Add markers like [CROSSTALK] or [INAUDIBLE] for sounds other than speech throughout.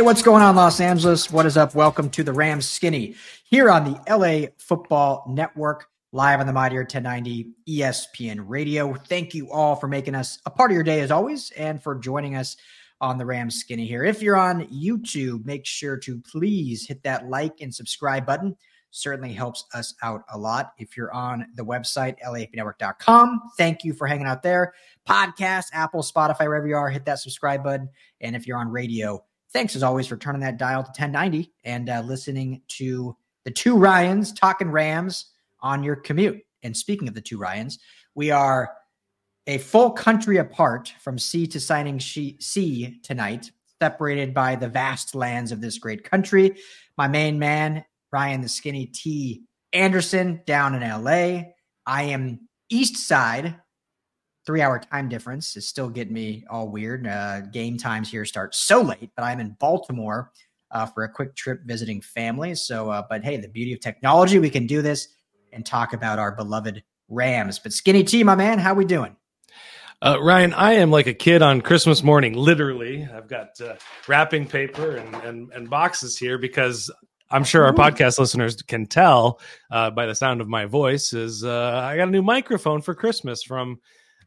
Hey, what's going on, Los Angeles? What is up? Welcome to the Rams Skinny here on the LA Football Network, live on the Mightier 1090 ESPN Radio. Thank you all for making us a part of your day as always and for joining us on the Rams Skinny here. If you're on YouTube, make sure to please hit that like and subscribe button. Certainly helps us out a lot. If you're on the website, lafbnetwork.com, thank you for hanging out there. Podcast, Apple, Spotify, wherever you are, hit that subscribe button. And if you're on radio, thanks as always for turning that dial to 1090 and uh, listening to the two Ryans talking Rams on your commute. And speaking of the two Ryans, we are a full country apart from sea to signing sea tonight, separated by the vast lands of this great country. My main man, Ryan the Skinny T. Anderson, down in LA. I am east side. Three hour time difference is still getting me all weird. Uh, game times here start so late, but I'm in Baltimore uh, for a quick trip visiting family. So, uh, but hey, the beauty of technology, we can do this and talk about our beloved Rams. But Skinny T, my man, how we doing? Uh, Ryan, I am like a kid on Christmas morning. Literally, I've got uh, wrapping paper and, and, and boxes here because I'm sure our podcast listeners can tell uh, by the sound of my voice is uh, I got a new microphone for Christmas from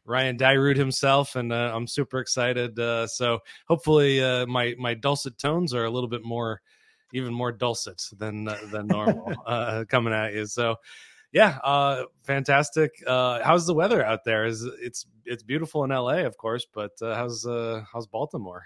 Ryan Dyrud himself, and uh, I'm super excited. Uh, so hopefully, my my dulcet tones are a little bit more, even more dulcet than than normal [LAUGHS] coming at you. So yeah, uh, fantastic. Uh, how's the weather out there? Is it's it's beautiful in LA, of course, but uh, how's uh, how's Baltimore?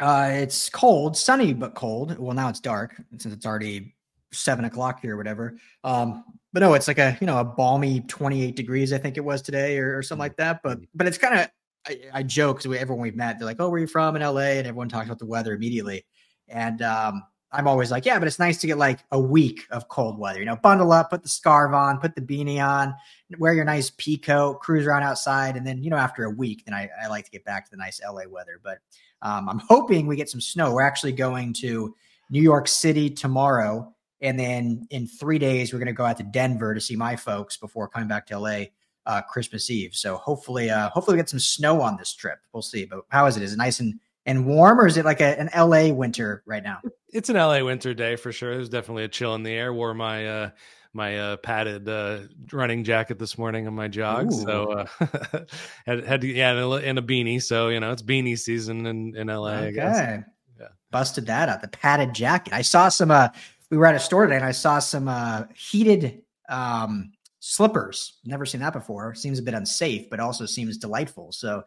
Uh, it's cold, sunny but cold. Well, now it's dark since it's already seven o'clock here or whatever. Um, but no, it's like a you know a balmy twenty eight degrees, I think it was today, or, or something like that. But but it's kind of I, I, joke because everyone we've met, they're like, "Oh, where are you from in LA?" And everyone talks about the weather immediately. And um, I'm always like, yeah, but it's nice to get like a week of cold weather. You know, bundle up, put the scarf on, put the beanie on, wear your nice pea coat, cruise around outside, and then you know after a week, then I, I like to get back to the nice LA weather. But um, I'm hoping we get some snow. We're actually going to New York City tomorrow, and then in three days we're going to go out to Denver to see my folks before coming back to LA uh, Christmas Eve. So hopefully, uh, hopefully we get some snow on this trip. We'll see. But how is it? Is it nice and and warm, or is it like a, an LA winter right now? It's an LA winter day for sure. There's definitely a chill in the air. Wore my uh, my uh, padded uh, running jacket this morning on my jog, Ooh. so uh, [LAUGHS] had had to, yeah, and a beanie. So you know it's beanie season in in LA. Okay. I guess. Yeah. Busted that out. The padded jacket. I saw some. uh We were at a store today, and I saw some uh heated um slippers. Never seen that before. Seems a bit unsafe, but also seems delightful. So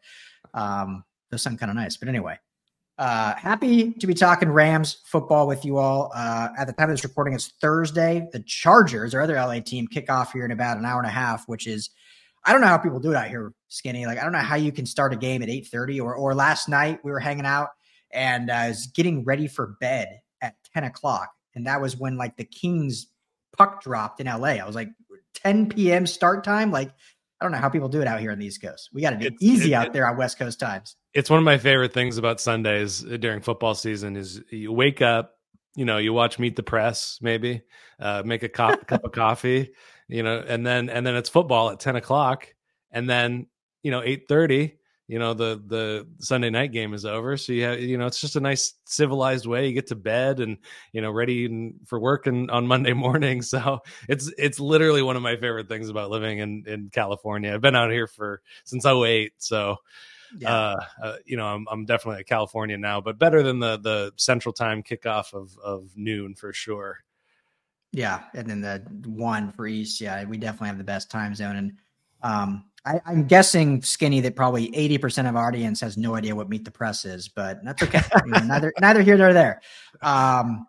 um, those sound kind of nice. But anyway, uh, happy to be talking Rams football with you all. Uh, at the time of this recording, it's Thursday. The Chargers, our other LA team, kick off here in about an hour and a half, which is I don't know how people do it out here, Skinny. Like I don't know how you can start a game at eight thirty or or last night we were hanging out and I was getting ready for bed at ten o'clock, and that was when like the Kings puck dropped in LA. I was like 10 p.m. start time. Like I don't know how people do it out here on the East Coast. We got to be easy it, out there on West Coast times. It's one of my favorite things about Sundays uh, during football season is you wake up, you know, you watch Meet the Press, maybe uh, make a cup, [LAUGHS] cup of coffee, you know, and then and then it's football at ten o'clock, and then you know eight thirty you know the the Sunday night game is over. So you have, you know it's just a nice civilized way. You get to bed and you know ready for work and on Monday [LAUGHS] morning. So it's it's literally one of my favorite things about living in in California. I've been out here for since 08. so. Yeah. Uh, uh, you know, I'm I'm definitely a California now, but better than the the Central Time kickoff of of noon for sure. Yeah, and then the one for East. Yeah, we definitely have the best time zone, and um, I, am guessing, Skinny, that probably 80% of our audience has no idea what Meet the Press is, but that's okay. neither [LAUGHS] neither here nor there. Um,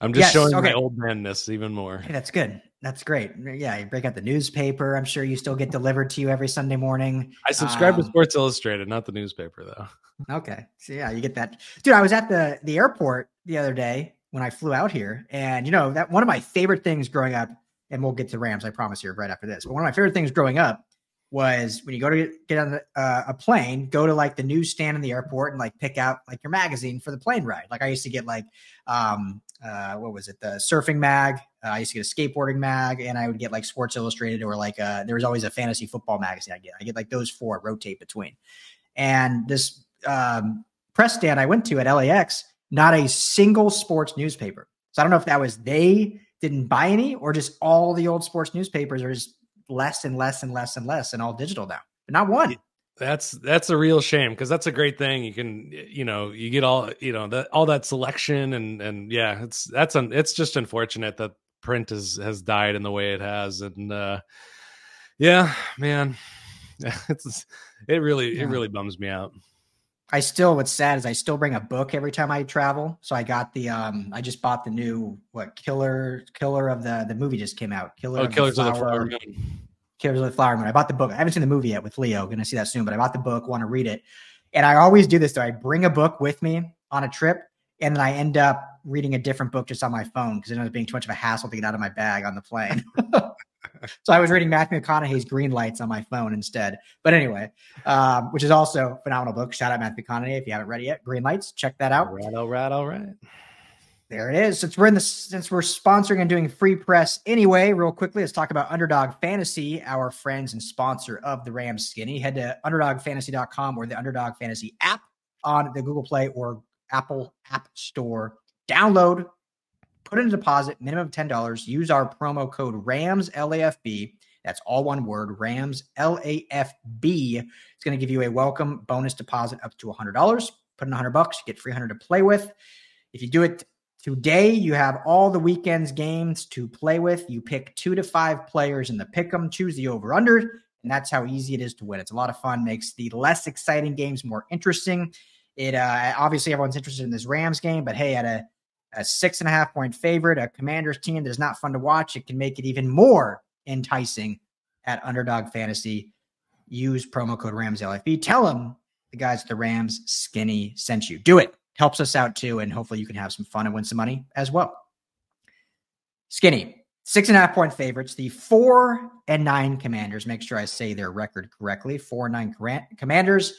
I'm just yes, showing okay. my old manness even more. Hey, that's good. That's great. Yeah, you break out the newspaper. I'm sure you still get delivered to you every Sunday morning. I subscribe um, to Sports Illustrated, not the newspaper, though. Okay, so yeah, you get that, dude. I was at the the airport the other day when I flew out here, and you know that one of my favorite things growing up, and we'll get to Rams, I promise you, right after this. But one of my favorite things growing up was when you go to get on the, uh, a plane, go to like the newsstand in the airport and like pick out like your magazine for the plane ride. Like I used to get like, um, uh, what was it? The surfing mag. Uh, I used to get a skateboarding mag, and I would get like Sports Illustrated or like uh, there was always a fantasy football magazine. I get I get like those four rotate between. And this um, press stand I went to at LAX, not a single sports newspaper. So I don't know if that was they didn't buy any or just all the old sports newspapers are just less and less and less and less and all digital now. But not one. That's that's a real shame because that's a great thing. You can you know you get all you know that all that selection and and yeah it's that's un, it's just unfortunate that print has has died in the way it has and uh yeah man [LAUGHS] it's it really yeah. it really bums me out. I still what's sad is I still bring a book every time I travel. So I got the um I just bought the new what killer killer of the the movie just came out. Killer oh, of Killers the of the Flower Moon. Killers of the Flower Moon. I bought the book. I haven't seen the movie yet with Leo. Gonna see that soon, but I bought the book, want to read it. And I always do this though. I bring a book with me on a trip, and then I end up reading a different book just on my phone because it ends up being too much of a hassle to get out of my bag on the plane. [LAUGHS] so I was reading Matthew McConaughey's Green Lights on my phone instead. But anyway, um, which is also phenomenal book. Shout out Matthew McConaughey if you haven't read it yet. Green Lights, check that out. All right, all right, all right. There it is. Since we're in the since we're sponsoring and doing free press anyway, real quickly, let's talk about Underdog Fantasy, our friends and sponsor of the Rams Skinny. Head to underdogfantasy.com or the Underdog Fantasy app on the Google Play or Apple App Store. Download put in a deposit, minimum of $10. Use our promo code RAMS LAFB. That's all one word, RAMS LAFB. It's going to give you a welcome bonus deposit up to $100. Put in 100 bucks, you get 300 to play with. If you do it today, you have all the weekend's games to play with. You pick two to five players in the pick them, choose the over under, and that's how easy it is to win. It's a lot of fun, makes the less exciting games more interesting. It uh, obviously everyone's interested in this Rams game, but hey, at a a six and a half point favorite, a commander's team that is not fun to watch, it can make it even more enticing at underdog fantasy. Use promo code RAMSLAFB. Tell them the guys at the Rams skinny sent you. Do it. Helps us out too. And hopefully you can have some fun and win some money as well. Skinny, six and a half point favorites. The four and nine commanders, make sure I say their record correctly. Four and nine commanders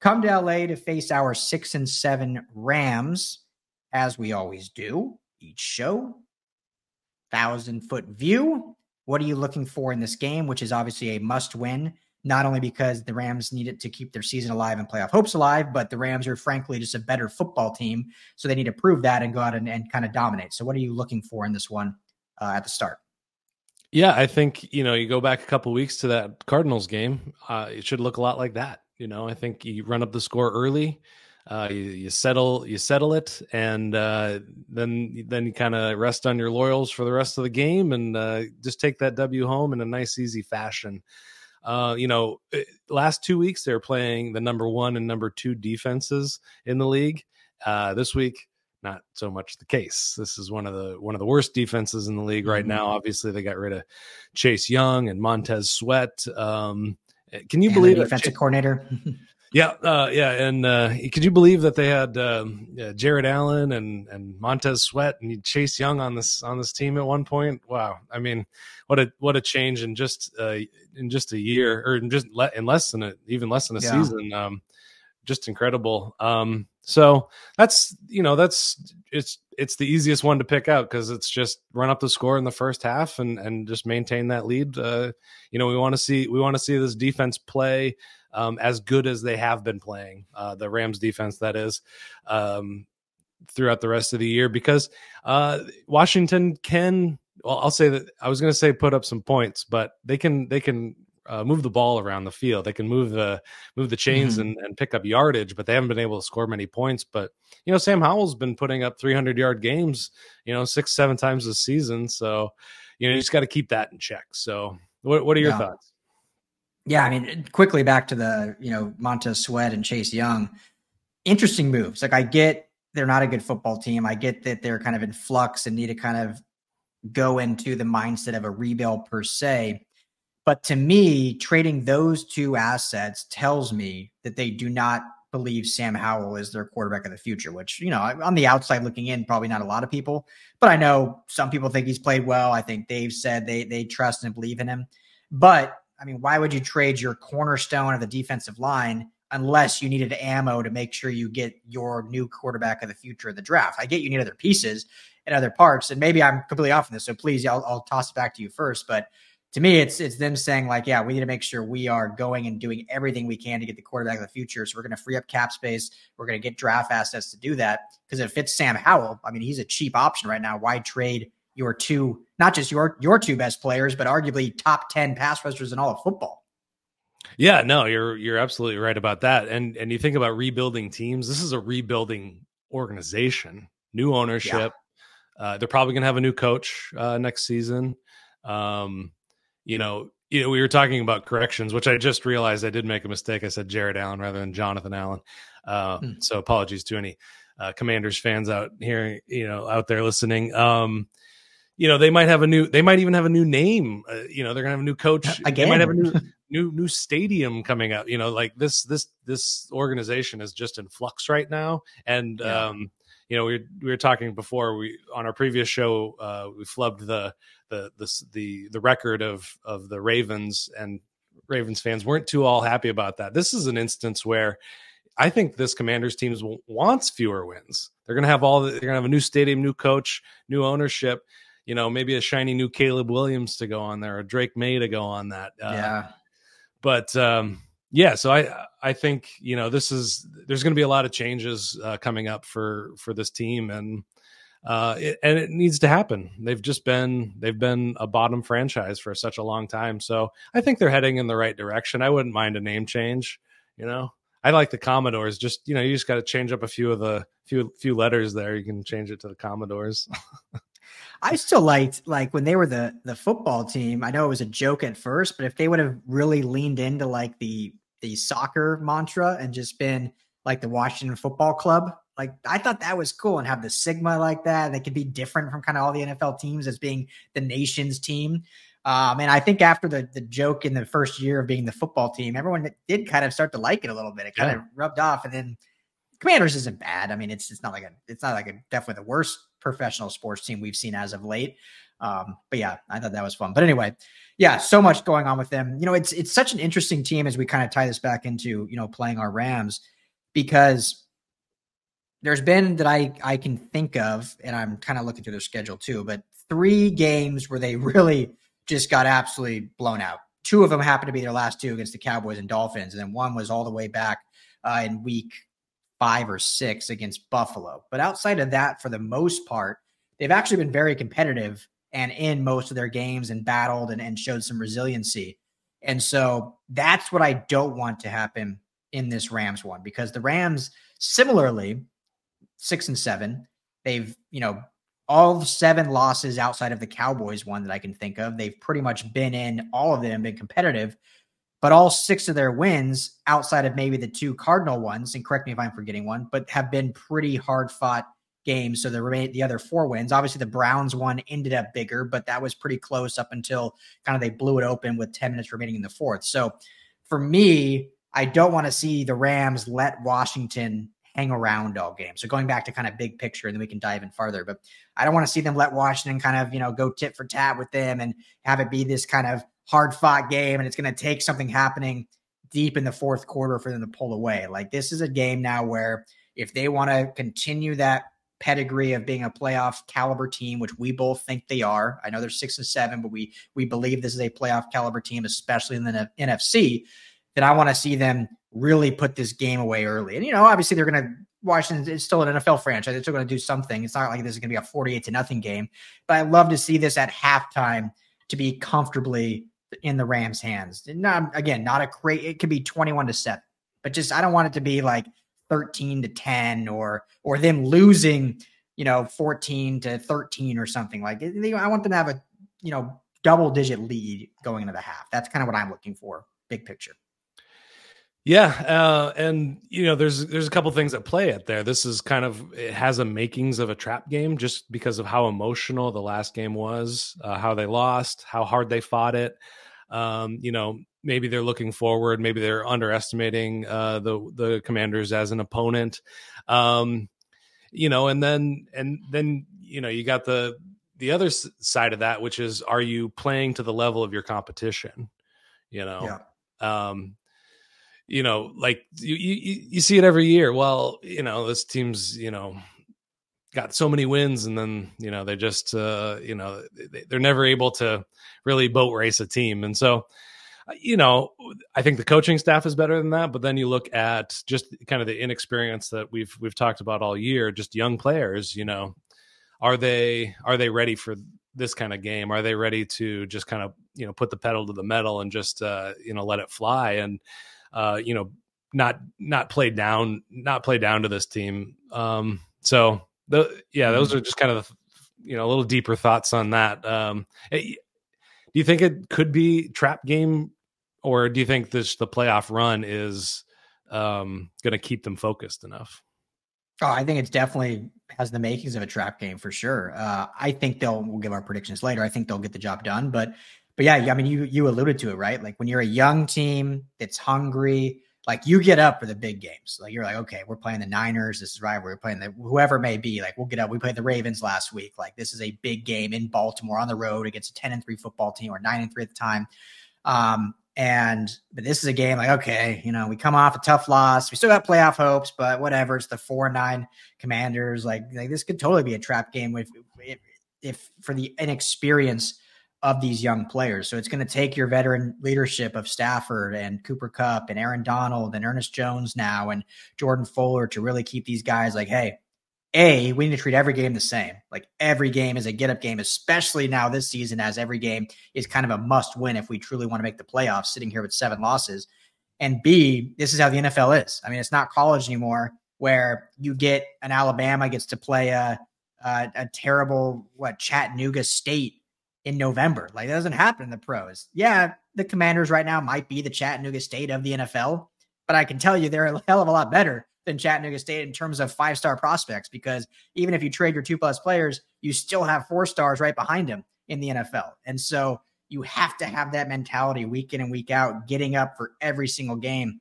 come to LA to face our six and seven Rams as we always do each show. Thousand foot view. What are you looking for in this game, which is obviously a must win, not only because the Rams need it to keep their season alive and playoff hopes alive, but the Rams are frankly just a better football team. So they need to prove that and go out and, and kind of dominate. So, what are you looking for in this one uh, at the start? Yeah, I think, you know, you go back a couple weeks to that Cardinals game, uh, it should look a lot like that. You know, I think you run up the score early uh, you, you, settle you settle it, and uh, then then you kind of rest on your laurels for the rest of the game, and uh, just take that W home in a nice, easy fashion. Uh, you know, eh, last two weeks they're playing the number one and number two defenses in the league. Uh, this week, not so much the case. This is one of the one of the worst defenses in the league right mm-hmm. now. Obviously, they got rid of Chase Young and Montez Sweat. Um, eh, can you and believe defensive coordinator? [LAUGHS] Yeah, uh, yeah, and uh, could you believe that they had um, yeah, Jared Allen and and Montez Sweat and Chase Young on this on this team at one point? Wow, I mean, what a what a change in just uh, in just a year or in just le- in less than a even less than a yeah. season. Um, just incredible. Um, so that's you know that's it's it's the easiest one to pick out because it's just run up the score in the first half and and just maintain that lead. Uh, you know we want to see we want to see this defense play um, as good as they have been playing, uh, the Rams defense, that is, um, throughout the rest of the year, because uh, Washington can. Well, I'll say that I was going to say put up some points, but they can they can uh, move the ball around the field. They can move the move the chains mm-hmm. and, and pick up yardage, but they haven't been able to score many points. But you know, Sam Howell's been putting up 300 yard games, you know, six seven times this season. So you know, you just got to keep that in check. So, what what are your yeah. thoughts? Yeah, I mean, quickly back to the you know Montez Sweat and Chase Young. Interesting moves. Like I get they're not a good football team. I get that they're kind of in flux and need to kind of go into the mindset of a rebuild per se. But to me, trading those two assets tells me that they do not believe Sam Howell is their quarterback of the future, which, you know, on the outside looking in, probably not a lot of people, but I know some people think he's played well. I think they've said they they trust and believe in him. But I mean, why would you trade your cornerstone of the defensive line unless you needed ammo to make sure you get your new quarterback of the future of the draft? I get you need other pieces and other parts, and maybe I'm completely off on this. So please, I'll, I'll toss it back to you first. But to me, it's it's them saying like, yeah, we need to make sure we are going and doing everything we can to get the quarterback of the future. So we're going to free up cap space. We're going to get draft assets to do that because if it's Sam Howell, I mean, he's a cheap option right now. Why trade your two, not just your your two best players, but arguably top ten pass rushers in all of football? Yeah, no, you're you're absolutely right about that. And and you think about rebuilding teams. This is a rebuilding organization, new ownership. Yeah. Uh, they're probably going to have a new coach uh, next season. Um, you know, you know, we were talking about corrections, which I just realized I did make a mistake. I said Jared Allen rather than Jonathan Allen. Uh, hmm. So apologies to any uh, Commanders fans out here, you know, out there listening. Um, you know, they might have a new, they might even have a new name. Uh, you know, they're gonna have a new coach. Again. [LAUGHS] They might have a new, new, new stadium coming out. You know, like this, this, this organization is just in flux right now, and yeah. um, you know, we we were talking before we on our previous show, uh, we flubbed the the the the the record of of the Ravens and Ravens fans weren't too all happy about that. This is an instance where I think this Commanders team wants fewer wins. They're going to have all the, they're going to have a new stadium, new coach, new ownership. You know, maybe a shiny new Caleb Williams to go on there, or Drake Maye to go on that. Uh, yeah, but um, yeah, so I I think you know this is there's going to be a lot of changes uh, coming up for for this team and uh, it, and it needs to happen. They've just been they've been a bottom franchise for such a long time, so I think they're heading in the right direction. I wouldn't mind a name change. You know, I like the Commodores. Just you know, you just got to change up a few of the few few letters there. You can change it to the Commodores. [LAUGHS] I still liked like when they were the the football team. I know it was a joke at first, but if they would have really leaned into like the the soccer mantra and just been like the Washington Football Club, like I thought that was cool and have the Sigma like that. They could be different from kind of all the NFL teams as being the nation's team. Um, and I think after the the joke in the first year of being the football team, everyone did kind of start to like it a little bit. It kind yeah. of rubbed off, and then Commanders isn't bad. I mean, it's it's not like a it's not like a definitely the worst professional sports team we've seen as of late. Um, but yeah, I thought that was fun. But anyway, yeah, so much going on with them. You know, it's it's such an interesting team as we kind of tie this back into you know playing our Rams because there's been that I I can think of, and I'm kind of looking through their schedule too, but three games where they [LAUGHS] really just got absolutely blown out. Two of them happened to be their last two against the Cowboys and Dolphins, and then one was all the way back uh, in week five or six against Buffalo. But outside of that, for the most part, they've actually been very competitive and in most of their games and battled and, and showed some resiliency. And so that's what I don't want to happen in this Rams one because the Rams, similarly, six and seven, they've, you know, all seven losses outside of the Cowboys one that I can think of, they've pretty much been in all of them, been competitive. But all six of their wins, outside of maybe the two Cardinal ones, and correct me if I'm forgetting one, but have been pretty hard fought games. So the remain the other four wins. Obviously, the Browns one ended up bigger, but that was pretty close up until kind of they blew it open with 10 minutes remaining in the fourth. So for me, I don't want to see the Rams let Washington hang around all game. So going back to kind of big picture, and then we can dive in farther. But I don't want to see them let Washington kind of, you know, go tit for tat with them and have it be this kind of hard fought game and it's going to take something happening deep in the fourth quarter for them to pull away. Like this is a game now where if they want to continue that pedigree of being a playoff caliber team, which we both think they are. I know they're six and seven, but we we believe this is a playoff caliber team, especially in the NFC. Then I want to see them really put this game away early. And you know, obviously they're going to Washington is still an NFL franchise. They're still going to do something. It's not like this is going to be a 48 to nothing game, but I love to see this at halftime to be comfortably in the Rams' hands. Not again, not a great. It could be twenty-one to seven, but just I don't want it to be like thirteen to ten or or them losing, you know, fourteen to thirteen or something like. I want them to have a you know double-digit lead going into the half. That's kind of what I'm looking for, big picture. Yeah, uh, and you know, there's there's a couple things at play at there. This is kind of it has a makings of a trap game just because of how emotional the last game was, uh, how they lost, how hard they fought it. Um, you know, maybe they're looking forward, maybe they're underestimating uh, the the Commanders as an opponent. Um, you know, and then and then you know you got the the other side of that, which is, are you playing to the level of your competition? You know. Yeah. Um, you know, like you, you you see it every year. Well, you know, this team's you know got so many wins and then you know they just uh, you know they're never able to really boat race a team. And so uh, you know i think the coaching staff is better than that but then you look at just kind of the inexperience that we've we've talked about all year just young players you know are they are they ready for this kind of game? Are they ready to just kind of you know put the pedal to the metal and just uh you know let it fly? And uh you know not not play down not play down to this team um so the, yeah, those mm-hmm. are just kind of you know a little deeper thoughts on that. Um, eh, do you think it could be trap game, or do you think this the playoff run is um, going to keep them focused enough? Oh, I think it's definitely has the makings of a trap game for sure. Uh, I think they'll we'll give our predictions later. I think they'll get the job done, but but yeah, I mean you you alluded to it right. Like when you're a young team that's hungry, like you get up for the big games. Like you're like, okay, we're playing the Niners. This is right. We're playing the whoever may be. Like we'll get up. We played the Ravens last week. Like this is a big game in Baltimore on the road against a 10 and 3 football team or 9 and 3 at the time. Um, and but this is a game like, okay, you know, we come off a tough loss. We still got playoff hopes, but whatever. It's the four nine commanders. Like, like this could totally be a trap game if if, if for the inexperience of these young players. So it's going to take your veteran leadership of Stafford and Cooper Kupp and Aaron Donald and Ernest Jones now and Jordan Fuller to really keep these guys like, hey, a, we need to treat every game the same. Like every game is a get up game, especially now this season, as every game is kind of a must win if we truly want to make the playoffs, sitting here with seven losses. And B, this is how the NFL is. I mean, it's not college anymore where you get an Alabama gets to play a, a, a terrible, what, Chattanooga State in November. Like, that doesn't happen in the pros. Yeah, the commanders right now might be the Chattanooga State of the NFL, but I can tell you they're a [LAUGHS] hell of a lot better than Chattanooga State in terms of five star prospects because even if you trade your two plus players, you still have four stars right behind them in the NFL. And so you have to have that mentality week in and week out, getting up for every single game.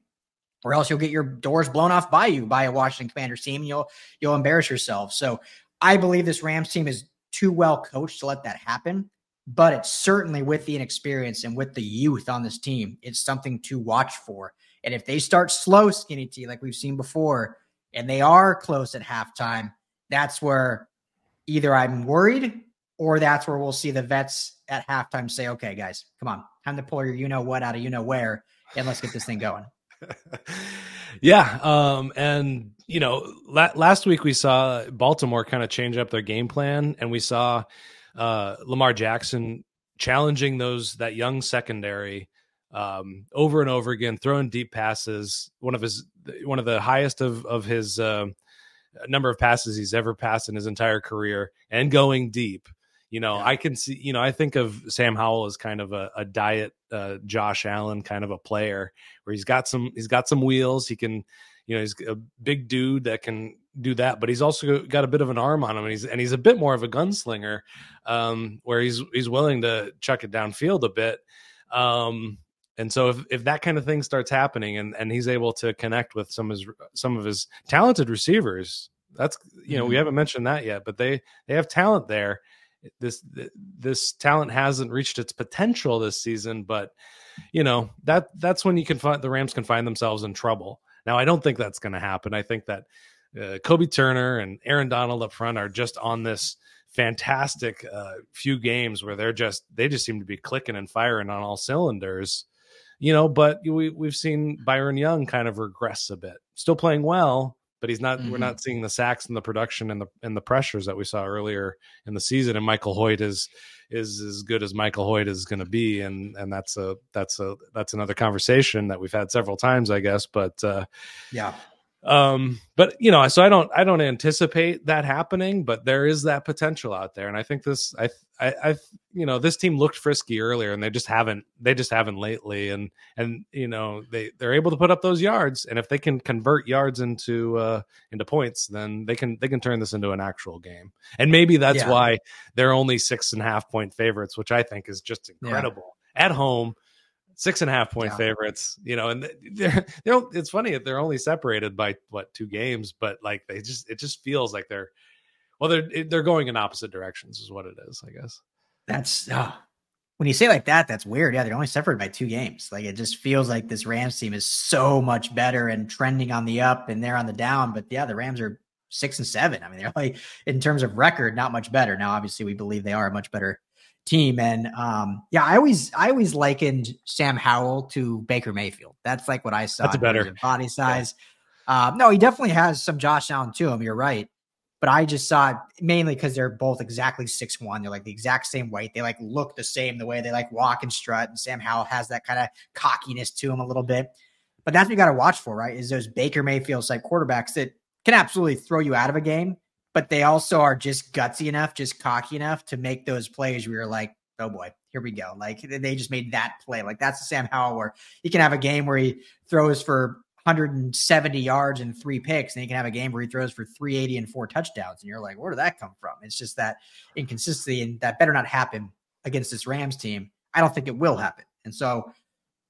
Or else you'll get your doors blown off by you by a Washington Commanders team. And you'll you'll embarrass yourself. So I believe this Rams team is too well coached to let that happen but it's certainly with the inexperience and with the youth on this team, it's something to watch for. And if they start slow, skinny T, like we've seen before, and they are close at halftime, that's where either I'm worried or that's where we'll see the vets at halftime say, okay, guys, come on, time to pull your you know what out of you know where, and let's get this thing going. [LAUGHS] yeah. Um, and, you know, la- last week we saw Baltimore kind of change up their game plan, and we saw uh, Lamar Jackson challenging those that young secondary um, over and over again, throwing deep passes. One of his one of the highest of of his uh, number of passes he's ever passed in his entire career, and going deep. You know, yeah. I can see. You know, I think of Sam Howell as kind of a, a diet uh, Josh Allen kind of a player, where he's got some he's got some wheels. He can, you know, he's a big dude that can do that, but he's also got a bit of an arm on him, and he's and he's a bit more of a gunslinger, um, where he's he's willing to chuck it downfield a bit. Um, and so if, if that kind of thing starts happening, and and he's able to connect with some of his some of his talented receivers, that's you know mm-hmm. we haven't mentioned that yet, but they they have talent there. This this talent hasn't reached its potential this season, but you know that that's when you can find the Rams can find themselves in trouble. Now I don't think that's going to happen. I think that uh, Kobie Turner and Aaron Donald up front are just on this fantastic uh, few games where they're just they just seem to be clicking and firing on all cylinders, you know. But we we've seen Byron Young kind of regress a bit, still playing well, but he's not. Mm-hmm. We're not seeing the sacks and the production and the and the pressures that we saw earlier in the season. And Michael Hoecht is is as good as Michael Hoecht is going to be, and and that's a that's a that's another conversation that we've had several times, I guess. But uh, yeah, um but you know so i don't i don't anticipate that happening but there is that potential out there. And i think this i i, I you know this team looked frisky earlier and they just haven't they just haven't lately. And and you know they they're able to put up those yards. And if they can convert yards into uh into points then they can they can turn this into an actual game. And maybe that's yeah. why they're only six and a half point favorites which i think is just incredible. Yeah. at home six and a half point yeah. favorites, you know, and they're, [LAUGHS] they're, it's funny that they're only separated by what two games, but like they just, it just feels like they're, well, they're, they're going in opposite directions is what it is, I guess. That's, uh, when you say like that, that's weird. Yeah, they're only separated by two games. Like it just feels like this Rams team is so much better and trending on the up and they're on the down. But yeah, the Rams are six and seven. I mean, they're like in terms of record, not much better. Now, obviously, we believe they are a much better team. And um, yeah, I always I always likened Sam Howell to Baker Mayfield. That's like what I saw. That's better body size. Yeah. Uh, no, he definitely has some Josh Allen to him. You're right. But I just saw it mainly because they're both exactly six one. They're like the exact same weight. They like look the same the way they like walk and strut. And Sam Howell has that kind of cockiness to him a little bit. But that's what you got to watch for, right? Is those Baker Mayfield type quarterbacks that can absolutely throw you out of a game, but they also are just gutsy enough, just cocky enough to make those plays where you're like, oh boy, here we go. Like they just made that play. Like that's the Sam Howell where he can have a game where he throws for 170 yards and three picks, and he can have a game where he throws for 380 and four touchdowns. And you're like, where did that come from? It's just that inconsistency, and that better not happen against this Rams team. I don't think it will happen. And so,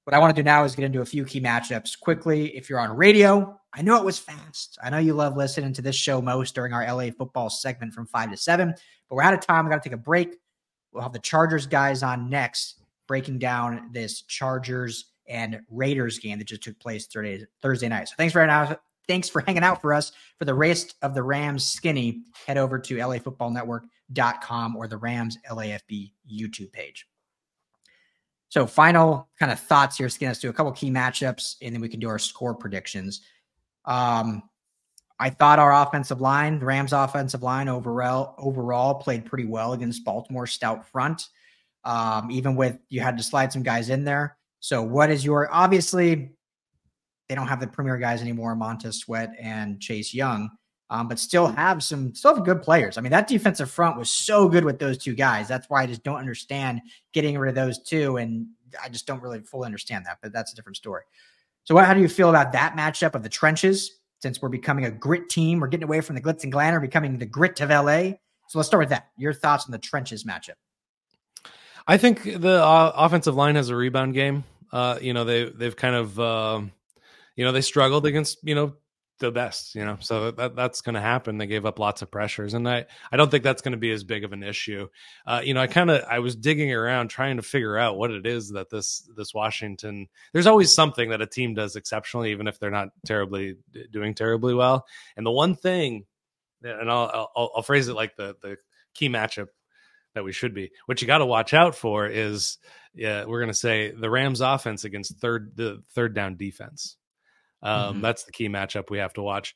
what I want to do now is get into a few key matchups quickly. If you're on radio, I know it was fast. I know you love listening to this show most during our LA football segment from five to seven, but we're out of time. We got to take a break. We'll have the Chargers guys on next, breaking down this Chargers and Raiders game that just took place Thursday, Thursday night. So thanks for now. Thanks for hanging out for us for the rest of the Rams skinny. Head over to lafootballnetwork.com or the Rams LAFB YouTube page. So final kind of thoughts here, Skin. Let's do a couple key matchups and then we can do our score predictions. Um, I thought our offensive line, the Rams offensive line overall overall played pretty well against Baltimore's stout front. Um, even with you had to slide some guys in there. So, what is your obviously they don't have the premier guys anymore, Montez Sweat and Chase Young, um, but still have some still have good players. I mean, that defensive front was so good with those two guys. That's why I just don't understand getting rid of those two, and I just don't really fully understand that. But that's a different story. So, how do you feel about that matchup of the trenches? Since we're becoming a grit team, we're getting away from the glitz and glamour, becoming the grit of LA. So let's start with that. Your thoughts on the trenches matchup? I think the uh, offensive line has a rebound game. Uh, you know, they they've kind of uh, you know they struggled against you know the best. You know, so that that's going to happen. They gave up lots of pressures, and I I don't think that's going to be as big of an issue. Uh, you know, I kind of I was digging around trying to figure out what it is that this this Washington. There's always something that a team does exceptionally, even if they're not terribly doing terribly well. And the one thing, and I'll I'll, I'll phrase it like the the key matchup that we should be. What you got to watch out for is, yeah, we're going to say the Rams offense against third the third down defense. Um, mm-hmm. That's the key matchup we have to watch.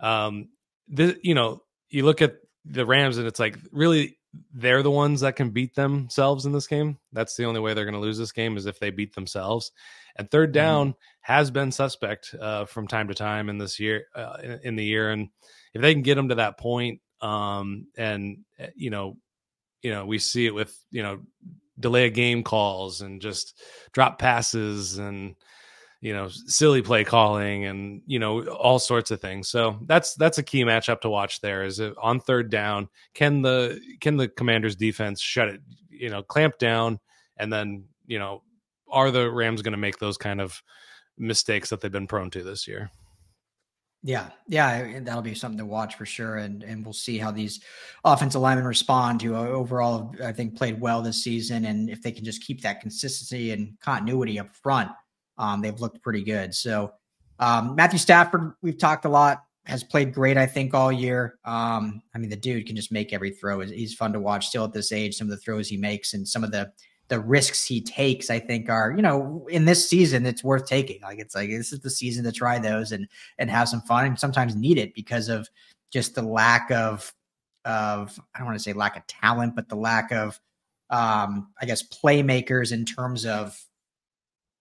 Um, the you know you look at the Rams and it's like really they're the ones that can beat themselves in this game. That's the only way they're going to lose this game is if they beat themselves. And third mm-hmm. down mm-hmm. has been suspect uh, from time to time in this year uh, in, in, the year, and if they can get them to that point, um, and uh, you know you know we see it with you know delay of game calls and just drop passes and you know silly play calling and you know all sorts of things. So that's that's a key matchup to watch there is on third down can the can the commanders defense shut it you know clamp down? And then you know are the rams going to make those kind of mistakes that they've been prone to this year? Yeah, yeah, that'll be something to watch for sure, and and we'll see how these offensive linemen respond. To uh, overall, I think played well this season, and if they can just keep that consistency and continuity up front, um, they've looked pretty good. So um, Matthew Stafford, we've talked a lot, has played great, I think, all year. Um, I mean, the dude can just make every throw. He's fun to watch still at this age. Some of the throws he makes, and some of the the risks he takes, I think, are you know in this season it's worth taking. Like it's like this is the season to try those and and have some fun, and sometimes need it because of just the lack of of I don't want to say lack of talent, but the lack of um, I guess playmakers in terms of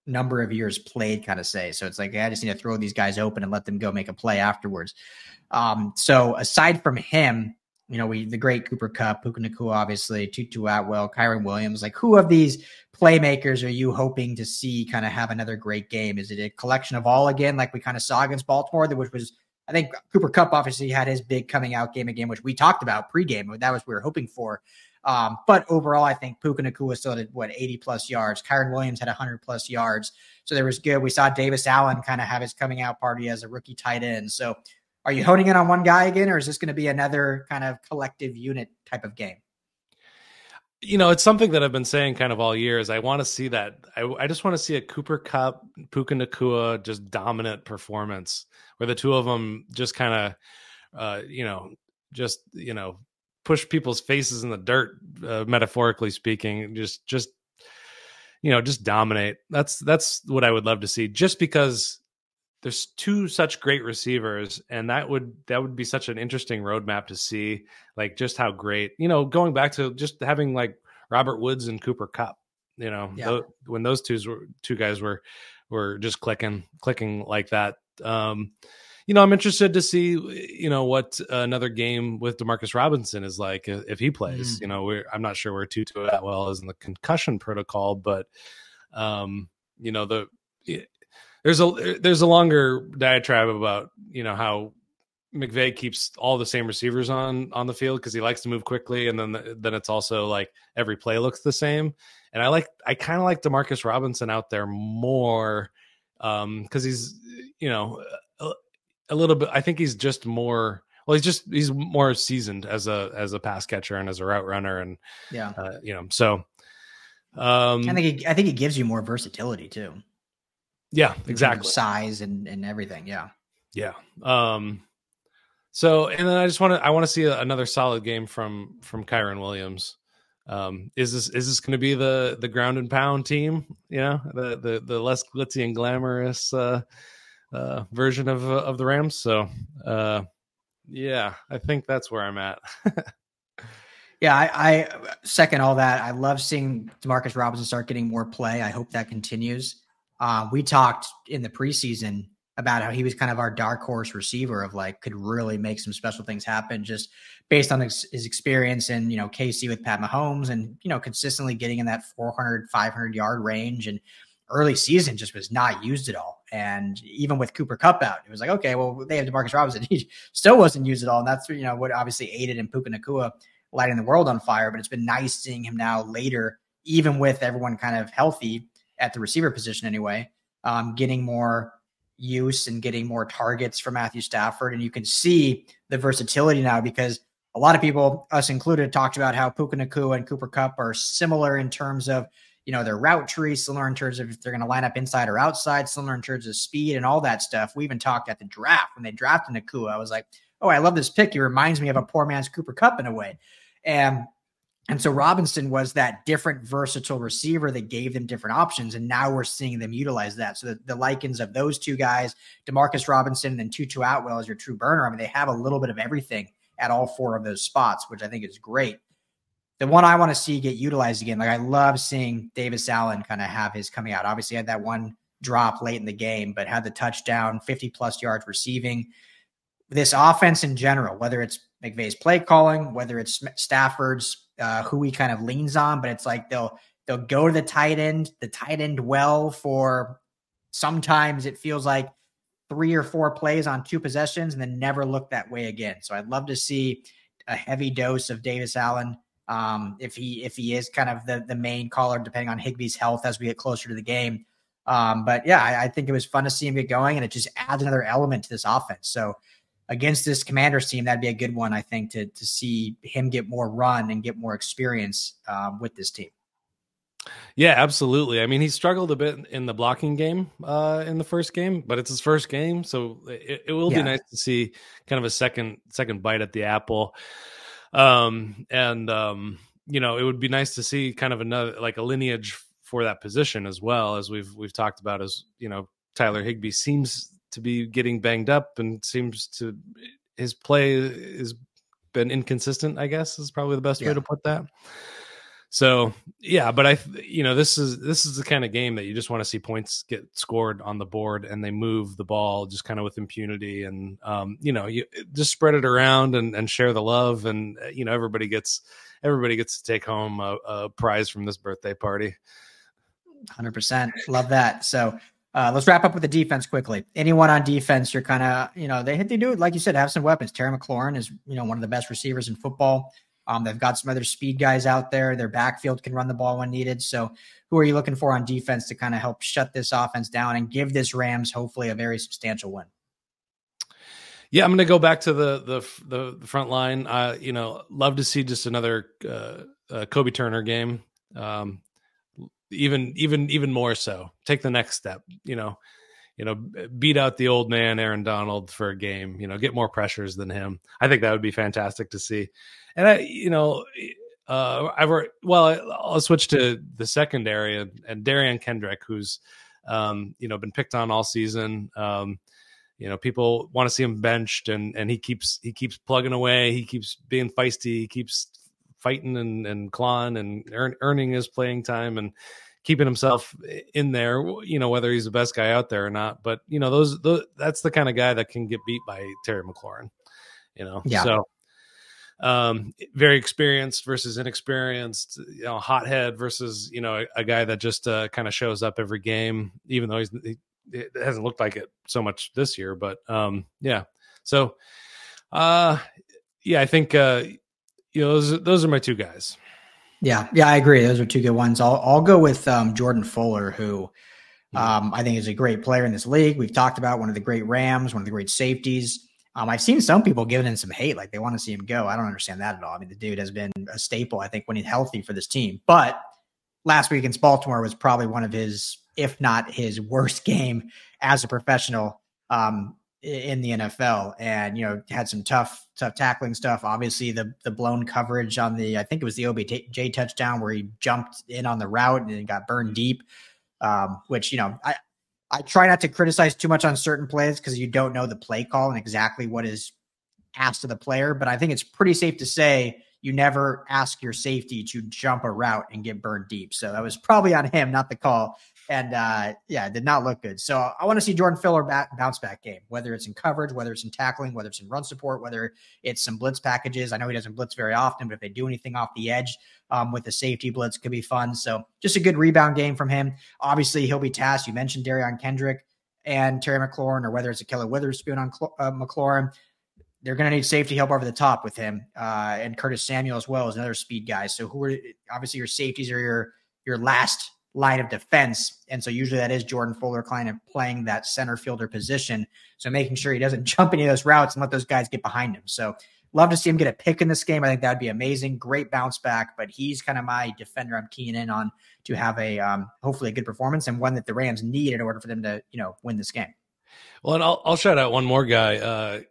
number of years played, kind of say. So it's like I just need to throw these guys open and let them go make a play afterwards. Um, so aside from him, you know, we the great Cooper Kupp, Puka Nacua, obviously, Tutu Atwell, Kyren Williams. Like, who of these playmakers are you hoping to see kind of have another great game? Is it a collection of all again, like we kind of saw against Baltimore, which was I think Cooper Kupp obviously had his big coming out game again, which we talked about pregame. That was we were hoping for. Um, but overall, I think Puka Nacua still did what 80 plus yards. Kyren Williams had 100 plus yards, so there was good. We saw Davis Allen kind of have his coming out party as a rookie tight end. So are you honing in on one guy again, or is this going to be another kind of collective unit type of game? You know, it's something that I've been saying kind of all year. Is I want to see that. I, I just want to see a Cooper Kupp, Puka Nacua, just dominant performance where the two of them just kind of uh, you know, just you know, push people's faces in the dirt, uh, metaphorically speaking. Just just you know, just dominate. That's that's what I would love to see. Just because there's two such great receivers, and that would that would be such an interesting roadmap to see, like just how great. You know, going back to just having like Robert Woods and Cooper Kupp You know, yeah. th- when those two were two guys were were just clicking clicking like that. Um, you know, I'm interested to see, you know, what another game with Demarcus Robinson is like if he plays. Mm. You know, we're I'm not sure where Tutu Atwell is in the concussion protocol, but um, you know, the there's a there's a longer diatribe about you know how McVay keeps all the same receivers on on the field because he likes to move quickly, and then then it's also like every play looks the same. And I like I kind of like Demarcus Robinson out there more um because um, he's you know a little bit. I think he's just more. Well, he's just he's more seasoned as a as a pass catcher and as a route runner, and yeah, uh, you know. So, um, I think he, I think it gives you more versatility too. Yeah, exactly. Size and and everything. Yeah. Yeah. Um. So, and then I just want to I want to see a, another solid game from from Kyren Williams. Um, is this is this going to be the the ground and pound team? You know, the the the less glitzy and glamorous uh, uh, version of uh, of the Rams. So, uh, yeah, I think that's where I'm at. [LAUGHS] yeah, I, I, second all that. I love seeing Demarcus Robinson start getting more play. I hope that continues. Uh, we talked in the preseason about how he was kind of our dark horse receiver of like could really make some special things happen just based on his, his experience and you know KC with Pat Mahomes and you know consistently getting in that 400 500 yard range and early season just was not used at all. And even with Cooper Kupp out, it was like, okay, well, they have Demarcus Robinson. [LAUGHS] He still wasn't used at all. And that's, you know, what obviously aided in Puka Nacua lighting the world on fire. But it's been nice seeing him now later, even with everyone kind of healthy at the receiver position anyway, um, getting more use and getting more targets for Matthew Stafford. And you can see the versatility now because a lot of people, us included, talked about how Puka Nacua and Cooper Kupp are similar in terms of you know, their route tree, similar in terms of if they're going to line up inside or outside, similar in terms of speed and all that stuff. We even talked at the draft when they drafted Nacua. I was like, oh, I love this pick. He reminds me of a poor man's Cooper Kupp in a way. And and so Robinson was that different versatile receiver that gave them different options. And now we're seeing them utilize that. So the, the likens of those two guys, Demarcus Robinson and then Tutu Atwell as your true burner. I mean, they have a little bit of everything at all four of those spots, which I think is great the one I want to see get utilized again. Like I love seeing Davis Allen kind of have his coming out. Obviously, had that one drop late in the game, but had the touchdown, 50 plus yards receiving. This offense in general, whether it's McVay's play calling, whether it's Stafford's, uh, who he kind of leans on, but it's like they'll they'll go to the tight end, the tight end well for sometimes it feels like three or four plays on two possessions and then never look that way again. So I'd love to see a heavy dose of Davis Allen um, if he if he is kind of the the main caller, depending on Higbee's health as we get closer to the game. Um, but yeah, I, I, think it was fun to see him get going, and it just adds another element to this offense. So against this Commanders team, that'd be a good one, I think, to to see him get more run and get more experience um, with this team. Yeah, absolutely. I mean, he struggled a bit in the blocking game uh, in the first game, but it's his first game, so it, it will yeah. be nice to see kind of a second second bite at the apple. Um, and um, you know, it would be nice to see kind of another like a lineage for that position as well as we've we've talked about as you know Tyler Higbee seems to be getting banged up and seems to his play has been inconsistent. I guess is probably the best yeah. way to put that. So yeah, but I, you know, this is this is the kind of game that you just want to see points get scored on the board, and they move the ball just kind of with impunity, and um, you know, you just spread it around and, and share the love, and uh, you know, everybody gets everybody gets to take home a, a prize from this birthday party. Hundred percent, love that. So uh, let's wrap up with the defense quickly. Anyone on defense, you're kind of, you know, they they do like you said, have some weapons. Terry McLaurin is, you know, one of the best receivers in football. Um, they've got some other speed guys out there. Their backfield can run the ball when needed. So, who are you looking for on defense to kind of help shut this offense down and give this Rams hopefully a very substantial win? Yeah, I'm going to go back to the the the front line. Uh, you know, love to see just another uh, uh, Kobie Turner game. Um, even even even more so. Take the next step. You know, you know, beat out the old man Aaron Donald for a game, you know, get more pressures than him. I think that would be fantastic to see. And I, you know, uh, I've well, I'll switch to the secondary and, Derion Kendrick, who's, um, you know, been picked on all season. Um, you know, people want to see him benched, and and he keeps he keeps plugging away. He keeps being feisty. He keeps fighting and and clawing and earn, earning his playing time and keeping himself in there. You know, whether he's the best guy out there or not. But you know, those, those that's the kind of guy that can get beat by Terry McLaurin. You know, yeah. so um, very experienced versus inexperienced, you know, hothead versus you know a, a guy that just uh, kind of shows up every game, even though he's he, it hasn't looked like it so much this year. But um, yeah, so uh, yeah, I think uh, you know those those are my two guys. Yeah, yeah, I agree. Those are two good ones. I'll I'll go with um, Jordan Fuller, who um, I think is a great player in this league. We've talked about one of the great Rams, one of the great safeties. Um, I've seen some people giving him some hate, like they want to see him go. I don't understand that at all. I mean, the dude has been a staple, I think, when he's healthy for this team. But last week against Baltimore was probably one of his, if not his worst [LAUGHS] game as a professional um, in the NFL. And, you know, had some tough, tough tackling stuff. Obviously, the the blown coverage on the, I think it was the OBJ touchdown where he jumped in on the route and got burned deep. Um, which, you know, I, I try not to criticize too much on certain plays because you don't know the play call and exactly what is asked of the player. But I think it's pretty safe to say you never ask your safety to jump a route and get burned deep. So that was probably on him, not the call. And uh, yeah, it did not look good. So I want to see Jordan Fuller back, bounce back game, whether it's in coverage, whether it's in tackling, whether it's in run support, whether it's some blitz packages. I know he doesn't blitz very often, but if they do anything off the edge um, with the safety blitz, could be fun. So just a good rebound game from him. Obviously, he'll be tasked. You mentioned Derion Kendrick and Terry McLaurin, or whether it's a Ahkello Witherspoon on uh, McLaurin they're going to need safety help over the top with him uh, and Curtis Samuel as well as another speed guy. So who are obviously your safeties are your your last line of defense, and so usually that is Jordan Fuller kind of playing that center fielder position. So making sure he doesn't [LAUGHS] jump any of those routes and let those guys get behind him. So love to see him get a pick in this game. I think that'd be amazing. Great bounce back, but he's kind of my defender. I'm keying in on to have a um, hopefully a good performance and one that the Rams need in order for them to you know win this game. Well, and I'll, I'll shout out one more guy. Uh,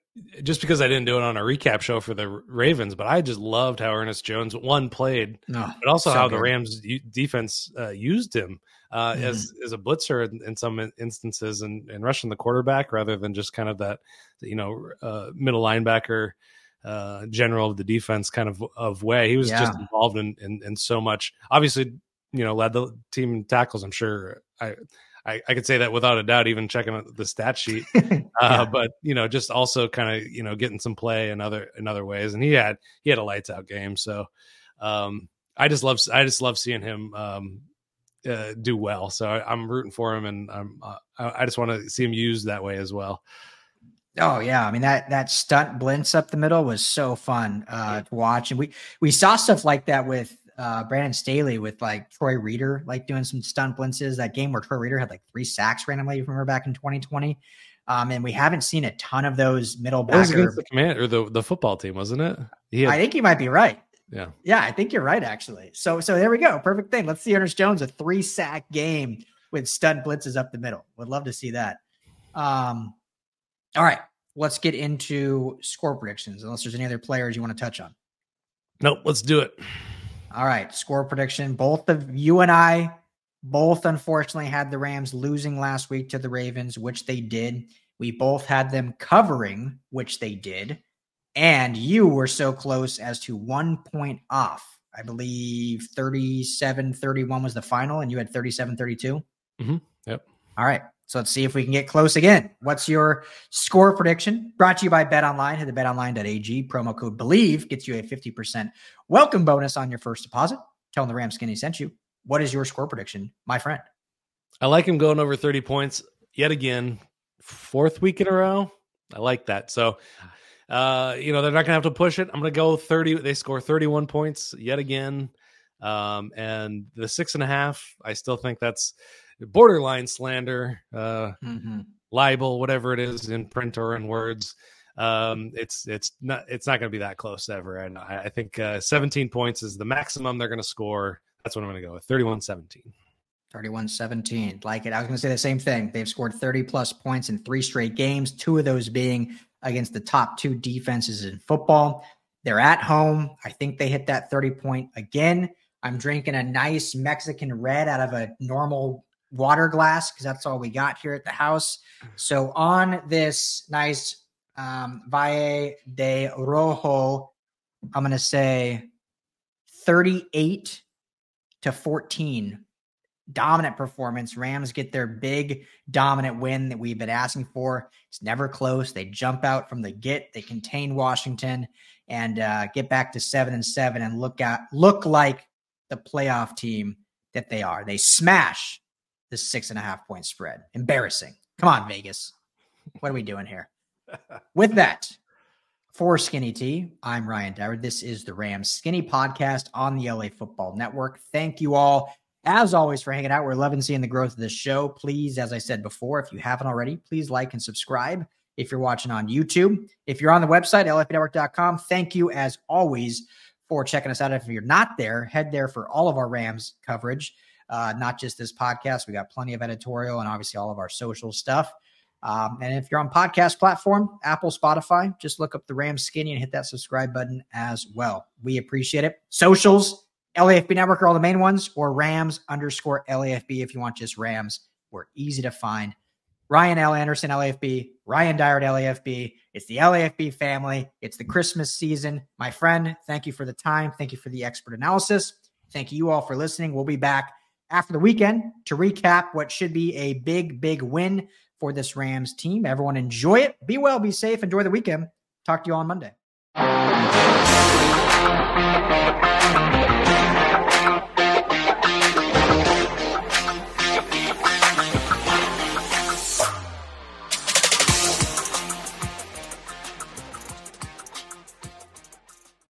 just because I didn't do it on a recap show for the Ravens, but I just loved how Ernest Jones one played, no, but also so how good. the Rams defense uh, used him uh, mm-hmm. as as a blitzer in, in some instances and, and, rushing the quarterback rather than just kind of that you know uh, middle linebacker uh, general of the defense kind of of way. He was yeah. just involved in, in in so much. Obviously, you know, led the team in tackles. I'm sure I I, I could say that without a doubt, even checking the stat sheet. [LAUGHS] Uh, But you know, just also kind of you know getting some play in other in other ways, and he had he had a lights out game. So um, I just love I just love seeing him um, uh, do well. So I, am rooting for him, and I'm uh, I just want to see him used that way as well. Oh yeah, I mean that that stunt blitz up the middle was so fun uh, to watch, and we we saw stuff like that with uh, Brandon Staley with like Troy Reeder, like doing some stunt blitzes. That game where Troy Reeder had like three sacks randomly, remember back in 2020. Um, and we haven't seen a ton of those middle backers. against the command or the, the football team, wasn't it? Had, I think you might be right. Yeah. Yeah, I think you're right, actually. So so there we go. Perfect thing. Let's see Ernest Jones, a three sack game with stunt blitzes up the middle. Would love to see that. Um, all right. Let's get into score predictions, unless there's any other players you want to touch on. Nope, let's do it. All right, score prediction. Both of you and I both unfortunately had the Rams losing last week to the Ravens, which they did. We both had them covering, which they did. And you were so close as to one point off. I believe 37 31 was the final, and you had 37 32. Mm-hmm. Yep. All right. So let's see if we can get close again. What's your score prediction? Brought to you by Bet Online. Head to betonline.ag. Promo code BELIEVE gets you a 50% welcome bonus on your first deposit. Tell them the Ram Skinny sent you. What is your score prediction, my friend? I like him going over 30 points yet again, fourth week in a row. I like that. So, uh, you know, they're not going to have to push it. I'm going to go 30. They score 31 points yet again. Um, and the six and a half, I still think that's borderline slander, uh, mm-hmm. libel, whatever it is in print or in words. Um, it's it's not it's not going to be that close ever. And I, I think uh, 17 points is the maximum they're going to score. That's what I'm going to go with 31 17. 31 17. Like it. I was going to say the same thing. They've scored 30 plus points in three straight games, two of those being against the top two defenses in football. They're at home. I think they hit that 30 point again. I'm drinking a nice Mexican red out of a normal water glass because that's all we got here at the house. So on this nice um, Valle de Rojo, I'm going to say 38 to 14 dominant performance. Rams get their big dominant win that we've been asking for. It's never close. They jump out from the get. They contain Washington and uh, get back to seven and seven and look at look like the playoff team that they are. They smash the six and a half point spread. Embarrassing. Come on, Vegas. What are we doing here? [LAUGHS] With that, for Skinny T, I'm Ryan Dyrud. This is the Rams Skinny Podcast on the LA Football Network. Thank you all as always, for hanging out, we're loving seeing the growth of this show. Please, as I said before, if you haven't already, please like and subscribe if you're watching on YouTube. If you're on the website, lafbnetwork.com, thank you as always for checking us out. If you're not there, head there for all of our Rams coverage, uh, not just this podcast. We got plenty of editorial and obviously all of our social stuff. Um, and if you're on podcast platform, Apple, Spotify, just look up the Rams Skinny and hit that subscribe button as well. We appreciate it. Socials, LAFB Network are all the main ones, or Rams underscore LAFB if you want just Rams. We're easy to find. Ryan L. Anderson, LAFB, Ryan Dyrud LAFB. It's the LAFB family. It's the Christmas season. My friend, thank you for the time. Thank you for the expert analysis. Thank you all for listening. We'll be back after the weekend to recap what should be a big, big win for this Rams team. Everyone enjoy it. Be well, be safe, enjoy the weekend. Talk to you on Monday.